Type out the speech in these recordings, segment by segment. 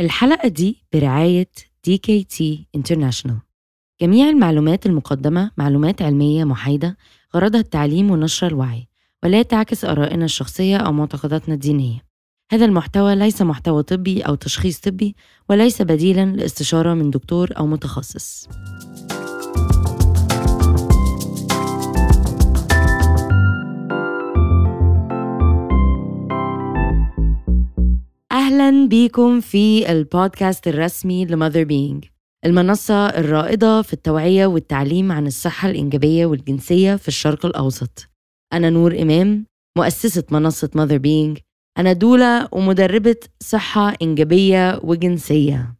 الحلقة دي برعاية DKT International. جميع المعلومات المقدمة معلومات علمية محايدة غرضها التعليم ونشر الوعي ولا تعكس آرائنا الشخصية أو معتقداتنا الدينية. هذا المحتوى ليس محتوى طبي أو تشخيص طبي وليس بديلا لاستشارة من دكتور أو متخصص. أهلا بيكم في البودكاست الرسمي ل Motherbeing المنصة الرائدة في التوعية والتعليم عن الصحة الإنجابية والجنسية في الشرق الأوسط. أنا نور إمام مؤسسة منصة Motherbeing أنا doula ومدربة صحة إنجابية وجنسية.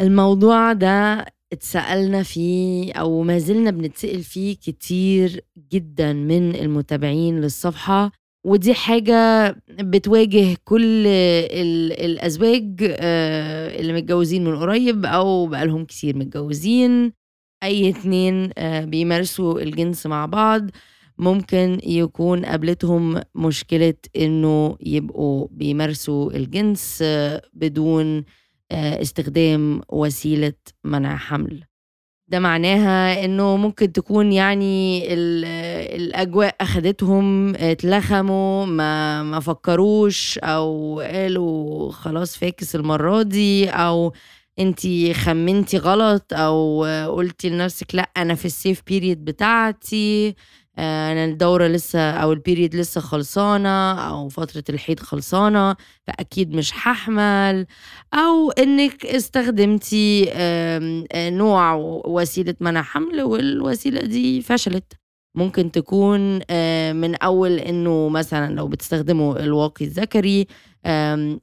الموضوع ده اتسألنا فيه أو ما زلنا بنتسأل فيه كتير جدا من المتابعين للصفحة. ودي حاجة بتواجه كل الأزواج آه، اللي متجوزين من قريب أو بقالهم كتير متجوزين. أي اتنين آه، بيمارسوا الجنس مع بعض. ممكن يكون قابلتهم مشكلة إنه يبقوا بيمارسوا الجنس آه، بدون استخدام وسيلة منع حمل. ده معناها إنه ممكن تكون يعني الأجواء أخدتهم اتلخموا ما ما فكروش أو قالوا خلاص فاكس المرة دي أو أنتي خمنتي غلط أو قلتي لنفسك لأ أنا في ال safe period بتاعتي. أنا الدورة لسه أو ال period لسه خلصانة أو فترة الحيض خلصانة فأكيد مش هحمل. أو إنك استخدمتي نوع وسيلة منع حمل والوسيلة دي فشلت. ممكن تكون من أول إنه مثلا لو بتستخدموا الواقي الذكري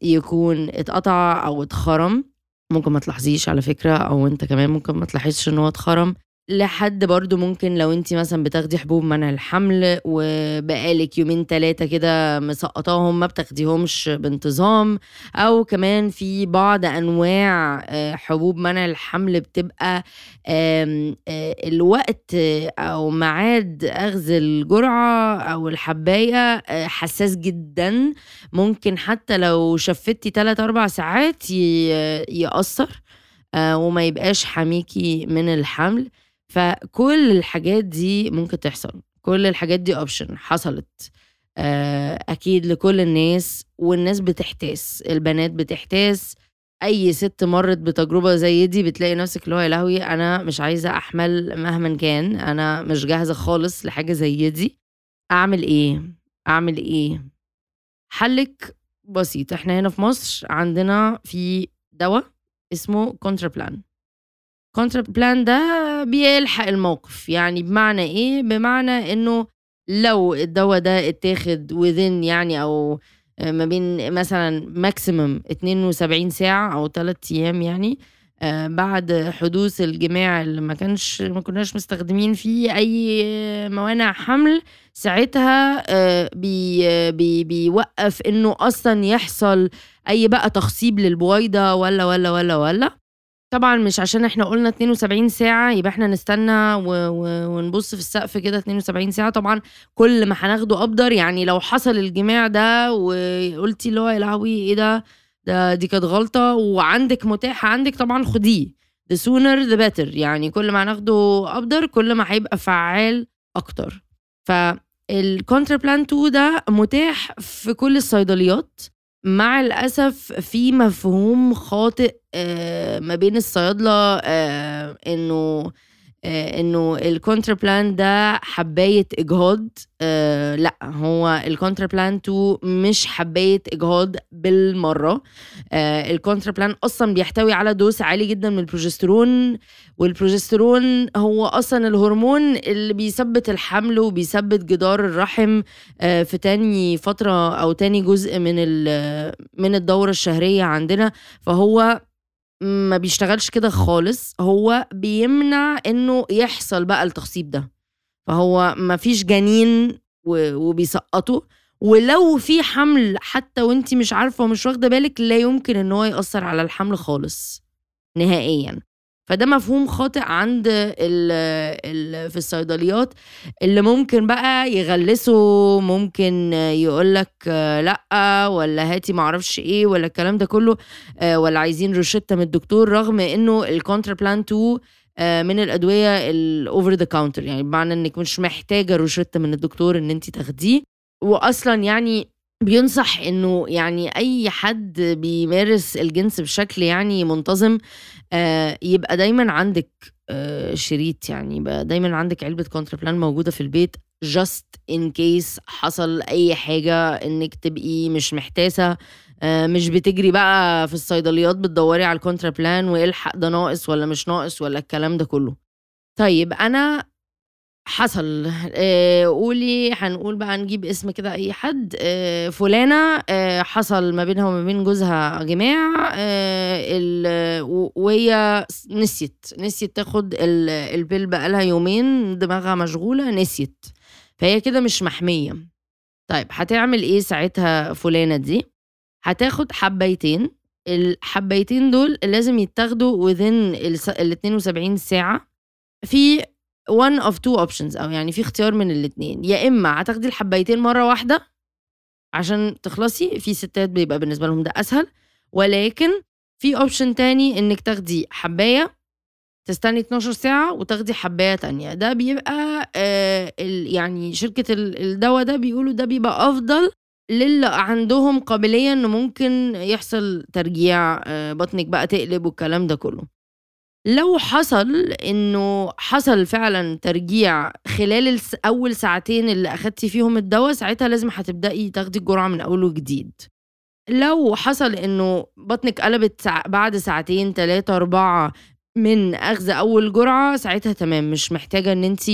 يكون اتقطع أو اتخرم. ممكن ما تلاحظيش على فكرة أو أنت كمان ممكن ما تلاحظش ان هو اتخرم. لحد برضو ممكن لو انت مثلا بتاخدي حبوب منع الحمل وبقالك يومين تلاتة كده مسقطاهم ما بتاخديهمش بانتظام. أو كمان في بعض أنواع آه، حبوب منع الحمل بتبقى آه، الوقت أو ميعاد أخذ الجرعة أو الحباية آه، حساس جدا. ممكن حتى لو شفتي تلات أربع ساعات يأثر وما يبقاش حميكي من الحمل. فكل الحاجات دي ممكن تحصل. كل الحاجات دي اوبشن حصلت. آه، أكيد لكل الناس والناس بتحتاس. البنات بتحتاس. أي ست مرت بتجربة زي دي بتلاقي نفسك اللي هو يا لهوي أنا مش عايزة أحمل مهما كان. أنا مش جاهزة خالص لحاجة زي دي. أعمل إيه؟ أعمل إيه؟ حلك بسيط. إحنا هنا في مصر عندنا في دواء اسمه Contraplan Contraplan ده بيلحق الموقف. يعني بمعنى إيه؟ بمعنى إنه لو الدواء ده اتاخد within يعني أو ما بين مثلا maximum 72 ساعة أو 3 أيام يعني آه، بعد حدوث الجماع اللي ما كانش ما كناش مستخدمين فيه أي موانع حمل ساعتها آه، بي بي بيوقف إنه أصلا يحصل أي بقى تخصيب للبويضة ولا ولا ولا ولا. طبعا مش عشان إحنا قلنا 72 ساعة يبقى إحنا نستنى و... و... ونبص في السقف كده 72 ساعة. طبعا كل ما هناخده أبدر يعني لو حصل الجماع ده وقلتي اللي هو يا لهوي إيه ده؟ ده دي كانت غلطة. وعندك متاح عندك طبعا خديه. The sooner the better. يعني كل ما هناخده أبدر كل ما هيبقى فعال أكتر. فال Contraplan 2 ده متاح في كل الصيدليات. مع الأسف في مفهوم خاطئ آه، ما بين الصيادلة آه، إنه إنه الكونترا بلان ده حباية إجهاض. آه لأ هو الكونترا بلان 2 مش حباية إجهاض بالمرة. آه الكونترا بلان أصلا بيحتوي على دوس عالي جدا من البروجسترون والبروجسترون هو أصلا الهرمون اللي بيثبت الحمل وبيثبت جدار الرحم آه في تاني فترة أو تاني جزء من من الدورة الشهرية عندنا. فهو ما بيشتغلش كده خالص هو بيمنع إنه يحصل بقى التخصيب ده. فهو ما فيش جنين وبيسقطه. ولو في حمل حتى وانت مش عارفة ومش واخدة بالك لا يمكن إن هو يأثر على الحمل خالص نهائيا. فده مفهوم خاطئ عند ال ال في الصيدليات اللي ممكن بقى يغلسوا ممكن يقول لك لأ ولا هاتي معرفش إيه ولا الكلام ده كله آه، ولا عايزين روشتة من الدكتور رغم إنه الكونترا بلان 2 من الأدوية ال over the counter يعني بمعنى إنك مش محتاجة روشتة من الدكتور إن انت تاخديه. واصلا يعني بينصح إنه يعني أي حد بيمارس الجنس بشكل يعني منتظم آه، يبقى دايما عندك آه، شريط يعني يبقى دايما عندك علبة كونترا بلان موجودة في البيت just in case حصل أي حاجة إنك تبقي مش محتاسة آه، مش بتجري بقى في الصيدليات بتدوري على الكونترا بلان وإلحق ده ناقص ولا مش ناقص ولا الكلام ده كله. طيب أنا حصل. آه قولي هنقول بقى نجيب اسم كده أي حد. آه فلانة آه حصل ما بينها وما بين جوزها جماع. آه وهي نسيت. نسيت تاخد ال pill بقالها يومين دماغها مشغولة نسيت. فهي كده مش محمية. طيب هتعمل إيه ساعتها فلانة دي؟ هتاخد حبيتين. الحبيتين دول لازم يتاخدوا within ال 72 ساعة في one of two options أو يعني في اختيار من الاثنين يا إما هتاخدي الحبايتين مرة واحدة عشان تخلصي في ستات بيبقى بالنسبة لهم ده أسهل. ولكن في اوبشن تاني إنك تاخدي حباية تستني 12 ساعة وتاخدي حباية تانية. ده بيبقى آه يعني شركة الدواء ده بيقولوا ده بيبقى أفضل للي عندهم قابلية إنه ممكن يحصل ترجيع آه بطنك بقى تقلب والكلام ده كله. لو حصل إنه حصل فعلا ترجيع خلال أول ساعتين اللي أخدتي فيهم الدواء ساعتها لازم هتبدأي تاخدي الجرعة من اول وجديد لو حصل إنه بطنك قلبت بعد ساعتين ثلاثة أربعة من أخذ أول جرعة ساعتها تمام مش محتاجة إن أنت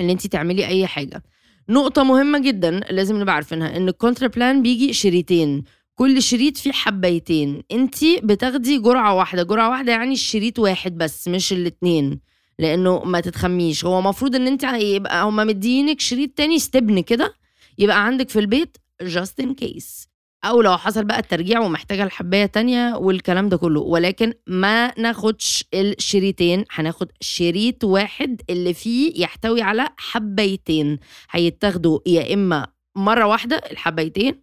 إن أنت تعملي أي حاجة. نقطة مهمة جدا لازم نبقى عارفينها إن الكونترا بلان بيجي شريطين كل شريط فيه حبايتين انت بتاخدي جرعة واحدة. جرعة واحدة يعني الشريط واحد بس مش الاتنين. لأنه ما تتخميش. هو المفروض إن انت يبقى هما مدينك شريط تاني استبن كده يبقى عندك في البيت just in case أو لو حصل بقى الترجيع ومحتاجة الحباية تانية والكلام ده كله. ولكن ما ناخدش الشريطين. هناخد شريط واحد اللي فيه يحتوي على حبايتين هيتاخدوا يا إما مرة واحدة الحبايتين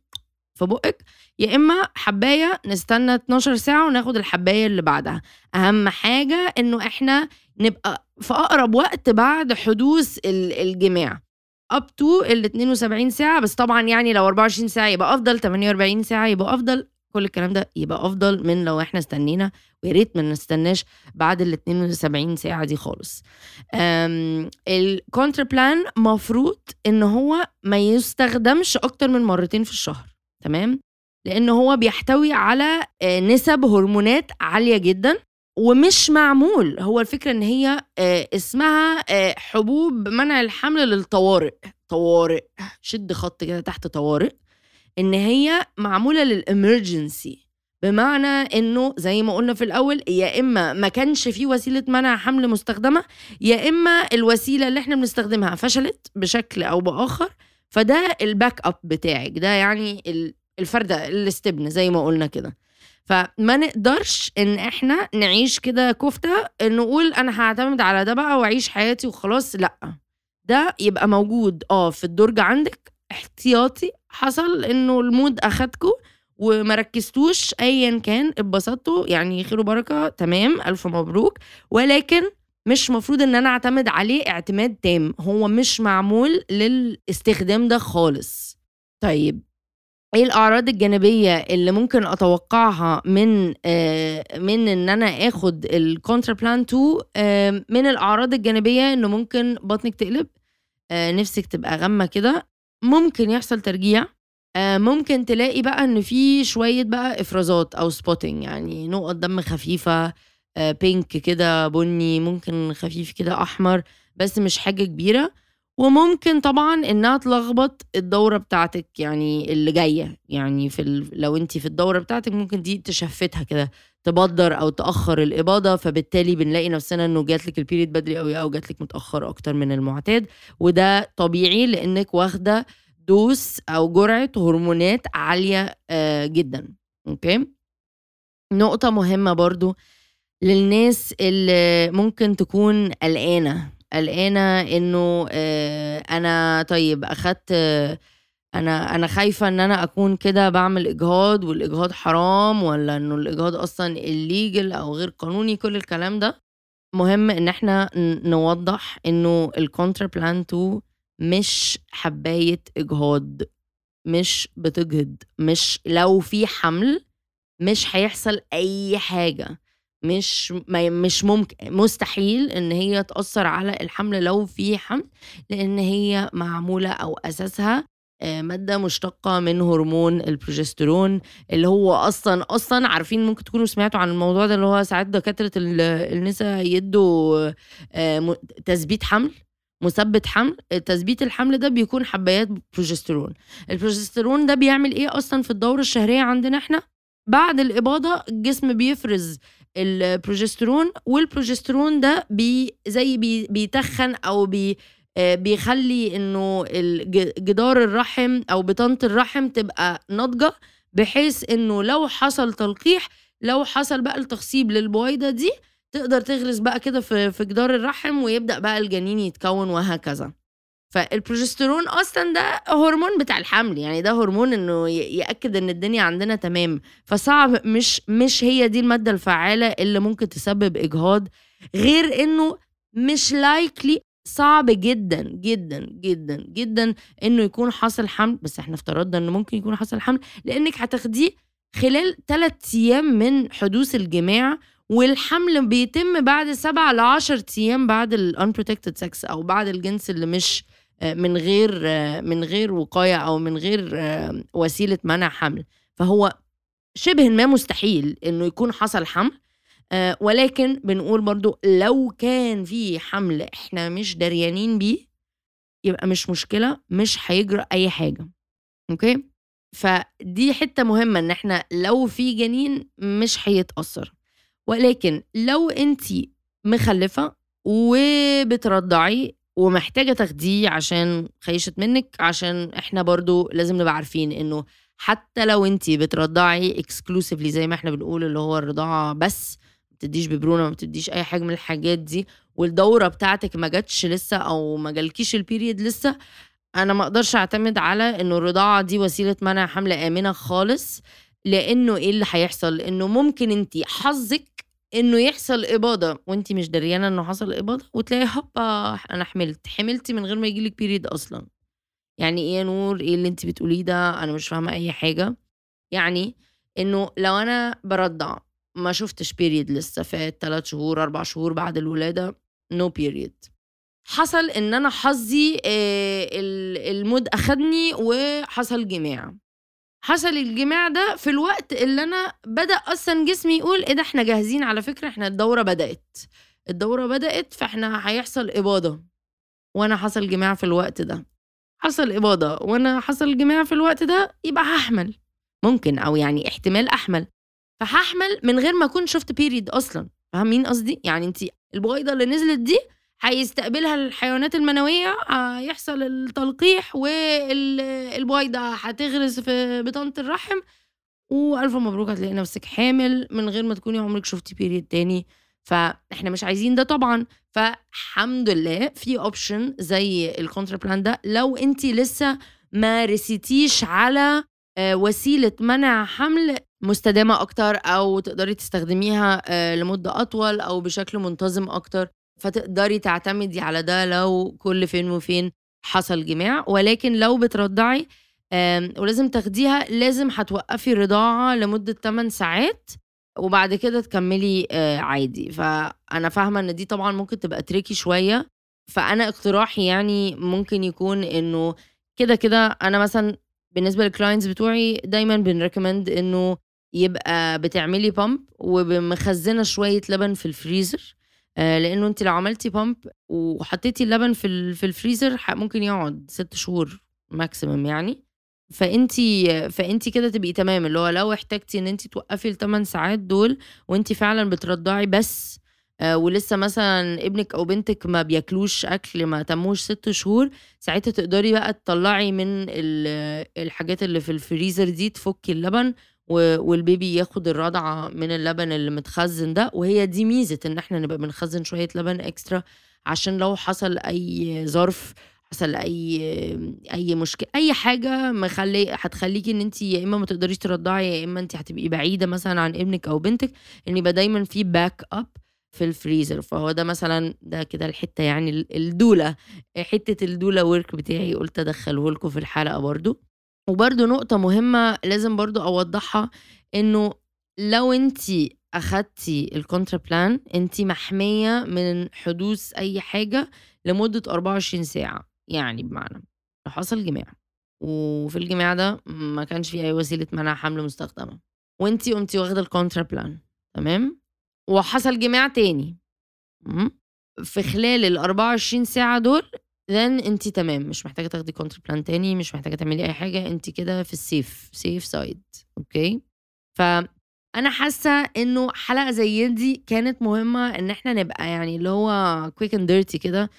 في بقك يا إما حباية نستنى 12 ساعة وناخد الحباية اللي بعدها. أهم حاجة إنه إحنا نبقى في أقرب وقت بعد حدوث الجماع. up to ال 72 ساعة بس طبعا يعني لو 24 ساعة يبقى أفضل 48 ساعة يبقى أفضل. كل الكلام ده يبقى أفضل من لو إحنا استنينا. ويا ريت ما نستناش بعد ال 72 ساعة دي خالص. الكونتر بلان مفروض إن هو ما يستخدمش أكتر من مرتين في الشهر. تمام؟ لأن هو بيحتوي على آه، نسب هرمونات عالية جدا ومش معمول. هو الفكرة إن هي آه، اسمها آه، حبوب منع الحمل للطوارئ. طوارئ. شد خط كده تحت طوارئ. إن هي معمولة لل emergency. بمعنى إنه زي ما قلنا في الأول يا إما ما كانش في وسيلة منع حمل مستخدمة يا إما الوسيلة اللي إحنا بنستخدمها فشلت بشكل أو بآخر فده ال backup بتاعك. ده يعني الفردة الاستبن زي ما قلنا كده. فما نقدرش إن إحنا نعيش كده كفتة نقول أنا هعتمد على ده بقى وأعيش حياتي وخلاص لأ. ده يبقى موجود. آه في الدرج عندك احتياطي حصل إنه ال mood أخدكوا وما ركزتوش ايا كان اتبسطتوا يعني خير وبركة تمام ألف مبروك. ولكن مش مفروض إن أنا أعتمد عليه اعتماد تام. هو مش معمول للاستخدام ده خالص. طيب إيه الأعراض الجانبية اللي ممكن أتوقعها من آه من إن أنا آخد الكونترا بلان 2 آه من الأعراض الجانبية إنه ممكن بطنك تقلب آه نفسك تبقى غامه كده ممكن يحصل ترجيع آه ممكن تلاقي بقى إن في شوية بقى إفرازات أو spotting يعني نقط دم خفيفة آه بينك كده بني ممكن خفيف كده أحمر بس مش حاجة كبيرة. وممكن طبعا إنها تلخبط الدورة بتاعتك يعني اللي جاية. يعني في ال... لو أنت في الدورة بتاعتك ممكن دي تشفتها كده تبدر أو تأخر الإباضة فبالتالي بنلاقي نفسنا إنه جات لك البيريد بدري قوي أو جات لك متأخر أكتر من المعتاد. وده طبيعي لأنك واخدة دوس أو جرعة هرمونات عالية آه جدا. okay؟ نقطة مهمة برضو للناس اللي ممكن تكون قلقانة. قلقانة إنه آه، أنا طيب أخدت أنا أنا خايفة إن أنا أكون كده بعمل إجهاض والإجهاض حرام ولا إنه الإجهاض أصلا illegal أو غير قانوني كل الكلام ده. مهم إن إحنا نوضح إنه الكونترا بلان 2 مش حباية إجهاض مش بتجهض مش لو في حمل مش هيحصل أي حاجة. مش مش ممكن مستحيل إن هي تأثر على الحمل لو في حمل لأن هي معمولة أو أساسها آه، مادة مشتقة من هرمون البروجسترون اللي هو أصلا أصلا عارفين ممكن تكونوا سمعتوا عن الموضوع ده اللي هو ساعات دكاترة النساء يدوا آه، تثبيت حمل مثبت حمل تثبيت الحمل ده بيكون حبايات بروجسترون. البروجسترون ده بيعمل إيه أصلا في الدورة الشهرية عندنا إحنا؟ بعد الإباضة الجسم بيفرز البروجسترون والبروجسترون ده بي زي بي بيتخن أو بي آه، بيخلي إنه جدار الرحم أو بطانه الرحم تبقى ناضجة بحيث إنه لو حصل تلقيح لو حصل بقى التخصيب للبويضة دي تقدر تغرس بقى كده في جدار الرحم ويبدأ بقى الجنين يتكون وهكذا. فالبروجسترون أصلا ده هرمون بتاع الحمل يعني ده هرمون إنه يأكد إن الدنيا عندنا تمام. فصعب مش مش هي دي المادة الفعالة اللي ممكن تسبب إجهاض غير إنه مش likely صعب جدا جدا جدا جدا إنه يكون حصل حمل. بس إحنا افترضنا إنه ممكن يكون حصل حمل لأنك هتاخديه خلال ثلاثة أيام من حدوث الجماع والحمل بيتم بعد سبعة ل 10 أيام بعد ال unprotected sex أو بعد الجنس اللي مش من غير آه، من غير وقاية أو من غير آه، وسيلة منع حمل. فهو شبه ما مستحيل إنه يكون حصل حمل. ولكن بنقول برضو لو كان في حمل إحنا مش دريانين بيه يبقى مش مشكلة مش هيجرى أي حاجة. Okay؟ فدي حتة مهمة إن إحنا لو في جنين مش هيتأثر. ولكن لو انت مخلفة وبترضعي ومحتاجة تاخديه عشان خيشت منك عشان إحنا برضو لازم نبقى عارفين إنه حتى لو أنت بترضعي exclusively زي ما إحنا بنقول اللي هو الرضاعة بس ما بتديش ببرونة ما بتديش أي حاجة من الحاجات دي والدورة بتاعتك ما جاتش لسه أو ما جالكيش ال period لسه أنا ما أقدرش أعتمد على إنه الرضاعة دي وسيلة منع حمل آمنة خالص لأنه إيه اللي هيحصل؟ إنه ممكن أنت حظك إنه يحصل إباضة وانت مش دريانة إنه حصل إباضة وتلاقي هوبا أنا حملت حملتي من غير ما يجيلك بيريد أصلا. يعني إيه يا نور؟ إيه اللي انت بتقوليه ده؟ أنا مش فاهمة أي حاجة. يعني إنه لو أنا برضع ما شفتش بيريد لسه فات 3 شهور 4 شهور بعد الولادة no no period حصل إن أنا حظي آه، ال mood أخدني وحصل جماع. حصل الجماع ده في الوقت اللي أنا بدأ أصلا جسمي يقول إيه ده إحنا جاهزين على فكرة إحنا الدورة بدأت. الدورة بدأت فإحنا هيحصل إباضة. وأنا حصل جماع في الوقت ده. حصل إباضة. وأنا حصل جماع في الوقت ده يبقى هحمل ممكن أو يعني احتمال أحمل. فهحمل من غير ما أكون شفت period أصلا. فاهمين قصدي؟ يعني انت البويضة اللي نزلت دي هيستقبلها الحيوانات المنوية هيحصل التلقيح والبويضة هتغرز في بطانة الرحم. وألف مبروك هتلاقي نفسك حامل من غير ما تكوني عمرك شفتي period تاني. فاحنا مش عايزين ده طبعا. فالحمد لله في option زي ال Contraplan ده. لو انت لسه ما رسيتيش على آه، وسيلة منع حمل مستدامة أكتر أو تقدري تستخدميها آه، لمدة أطول أو بشكل منتظم أكتر. فتقدري تعتمدي على ده لو كل فين وفين حصل جماع. ولكن لو بترضعي ولازم تاخديها لازم هتوقفي الرضاعة لمدة 8 ساعات وبعد كده تكملي آه، عادي. فأنا فاهمة إن دي طبعا ممكن تبقى تريكي شوية. فأنا اقتراحي يعني ممكن يكون إنه كده كده أنا مثلا بالنسبة لل clients بتوعي دايما بن recommend إنه يبقى بتعملي pump ومخزنة شوية لبن في الفريزر. لأنه أنت لو عملتي pump وحطيتي اللبن في في الفريزر ممكن يقعد ست شهور maximum يعني. فأنت فأنت كده تبقي تمام. اللي هو لو احتاجتي إن أنت توقفي الثمان ساعات دول وأنت فعلا بترضعي بس آه ولسه مثلا ابنك أو بنتك ما بياكلوش أكل ما تموش ست شهور ساعتها تقدري بقى تطلعي من الحاجات اللي في الفريزر دي تفكي اللبن وال baby ياخد الرضعه من اللبن اللي متخزن ده. وهي دي ميزة إن إحنا نبقى بنخزن شوية لبن extra عشان لو حصل أي ظرف حصل أي أي مشكلة أي حاجة مخلي هتخليكي إن انت يا إما ما تقدريش ترضعي يا إما انت هتبقي بعيدة مثلا عن ابنك أو بنتك إن يبقى دايما في backup في الفريزر. فهو ده مثلا ده كده الحتة يعني ال doula حتة ال doula work بتاعي قلت ادخله لكم في الحلقة برضو. وبرضو نقطة مهمة لازم برضو أوضحها إنه لو أنت أخدتي ال Contraplan أنت محمية من حدوث أي حاجة لمدة 24 ساعة يعني بمعنى لو حصل جماع وفي الجماع ده ما كانش في أي وسيلة منع حمل مستخدمة وأنت قمتي واخدة ال Contraplan تمام؟ وحصل جماع تاني في خلال ال 24 ساعة دول then انت تمام. مش محتاجة تاخدي Contraplan تاني مش محتاجة تعملي أي حاجة انت كده في ال safe safe side okay ف أنا حاسة إنه حلقة زي دي كانت مهمة إن إحنا نبقى يعني اللي هو quick and dirty كده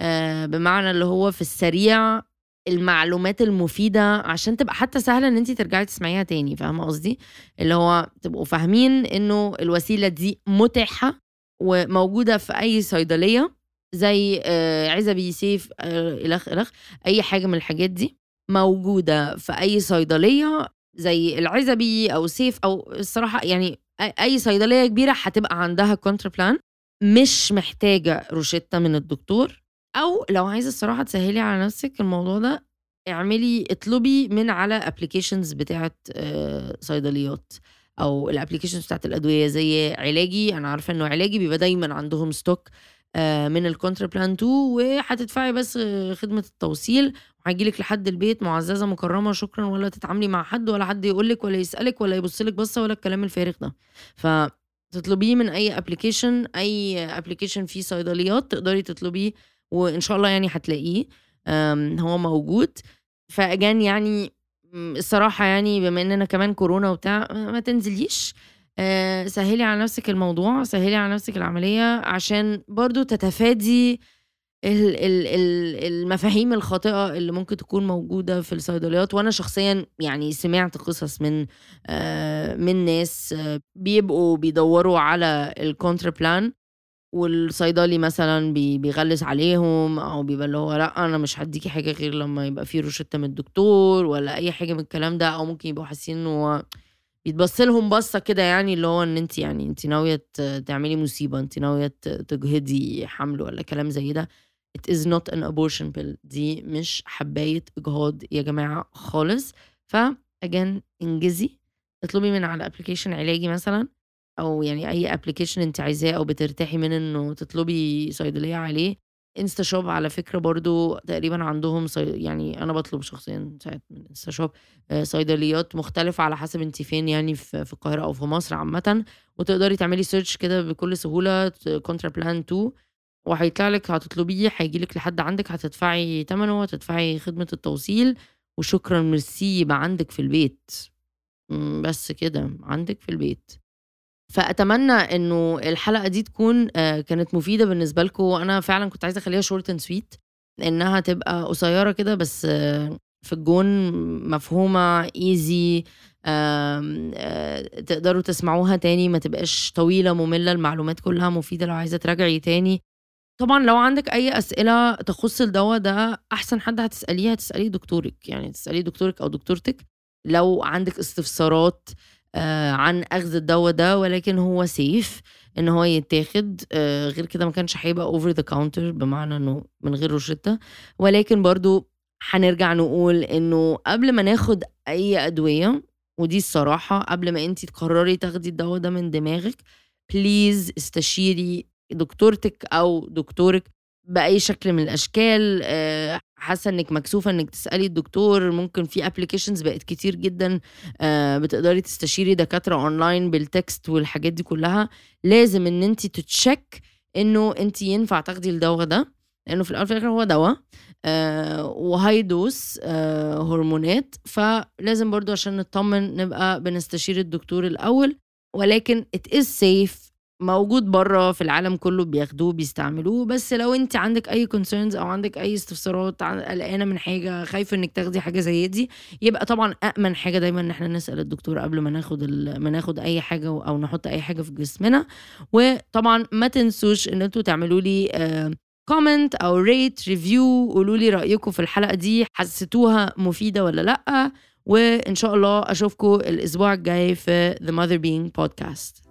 آه بمعنى اللي هو في السريع المعلومات المفيدة عشان تبقى حتى سهلة إن انت ترجعي تسمعيها تاني فاهمة قصدي؟ اللي هو تبقوا فاهمين إنه الوسيلة دي متاحه وموجودة في أي صيدلية. زي آه عزبي سيف آه الخ الخ أي حاجة من الحاجات دي موجودة في أي صيدلية زي العزبي أو سيف أو الصراحة يعني أي صيدلية كبيرة هتبقى عندها Contraplan مش محتاجة روشتة من الدكتور. أو لو عايزة الصراحة تسهلي على نفسك الموضوع ده اعملي اطلبي من على applications بتاعة آه، صيدليات أو ال applications بتاعت الأدوية. زي علاجي أنا عارفة إنه علاجي بيبقى دايما عندهم stock من ال Contraplan 2 وهتدفعي بس خدمة التوصيل. وهيجيلك لحد البيت معززة مكرمة. شكرا ولا تتعاملي مع حد ولا حد يقولك ولا يسألك ولا يبصلك بصة ولا الكلام الفارغ ده. ف تطلبيه من أي application أي application فيه صيدليات تقدري تطلبيه وإن شاء الله يعني هتلاقيه. هو موجود. ف again يعني الصراحة يعني بما إننا كمان كورونا وبتاع ما تنزليش. آه، سهلي على نفسك الموضوع سهلي على نفسك العملية عشان برضو تتفادي المفاهيم الخاطئة اللي ممكن تكون موجودة في الصيدليات. وأنا شخصيا يعني سمعت قصص من آه، من ناس آه، بيبقوا بيدوروا على ال Contraplan والصيدلي مثلا بيغلس عليهم أو بيبقى اللي هو لأ أنا مش هديكي حاجة غير لما يبقى في روشتة من الدكتور ولا أي حاجة من الكلام ده أو ممكن يبقوا حاسين ان هو بيتبص لهم بصة كده يعني اللي هو إن انت يعني انت ناوية تعملي مصيبة انت ناوية تجهضي حمل ولا كلام زي ده. It is not an abortion pill. دي مش حباية إجهاض يا جماعة خالص. ف again انجزي. اطلبي من على application علاجي مثلا أو يعني أي application انت عايزاه أو بترتاحي من إنه تطلبي صيدلية عليه. InstaShop على فكرة برضو تقريبا عندهم صي... يعني أنا بطلب شخصيا ساعات من InstaShop آه، صيدليات مختلفة على حسب انت فين يعني في القاهرة أو في مصر عامة وتقدري تعملي search كده بكل سهولة Contraplan 2 وهيطلع لك هتطلبيه هيجي لك لحد عندك هتدفعي ثمنه هتدفعي خدمة التوصيل وشكرا ميرسي يبقى عندك في البيت. بس كده عندك في البيت. فأتمنى إنه الحلقة دي تكون آه، كانت مفيدة بالنسبة لكم وأنا فعلا كنت عايزة أخليها short and sweet انها تبقى قصيرة كده بس آه، في الجون مفهومة easy آه، تقدروا تسمعوها تاني ما تبقاش طويلة مملة المعلومات كلها مفيدة لو عايزة تراجعي تاني. طبعا لو عندك أي أسئلة تخص الدواء ده أحسن حد هتسأليه هتسأليه دكتورك يعني تسأليه دكتورك أو دكتورتك. لو عندك استفسارات عن أخذ الدواء ده ولكن هو safe إن هو يتاخد. آه، غير كده ما كانش هيبقى over the counter بمعنى إنه من غير روشتة. ولكن برضو هنرجع نقول إنه قبل ما ناخد أي أدوية ودي الصراحة قبل ما انت تقرري تاخدي الدواء ده من دماغك please استشيري دكتورتك أو دكتورك بأي شكل من الأشكال. آه، حاسة إنك مكسوفة إنك تسألي الدكتور. ممكن في applications بقت كتير جدا آه، بتقدري تستشيري دكاترة online بال text والحاجات دي كلها. لازم إن أنت ت check إنه أنت ينفع تاخدي الدواء ده لأنه في الأول وفي الآخر هو دواء آه وهاي دوس آه هرمونات. فلازم برضو عشان نطمن نبقى بنستشير الدكتور الأول. ولكن it is safe موجود بره في العالم كله بياخدوه بيستعملوه بس لو انت عندك أي كونسيرنز أو عندك أي استفسارات قلقانة من حاجة خايفة إنك تاخدي حاجة زي دي يبقى طبعا امن حاجة دايما إن إحنا نسأل الدكتور قبل ما ناخد ما ناخد أي حاجة أو نحط أي حاجة في جسمنا. وطبعا ما تنسوش إن أنتوا تعملوا لي comment أو rate review قولوا لي رأيكم في الحلقة دي حسيتوها مفيدة ولا لأ؟ وإن شاء الله أشوفكم الأسبوع الجاي في The Mother Being Podcast.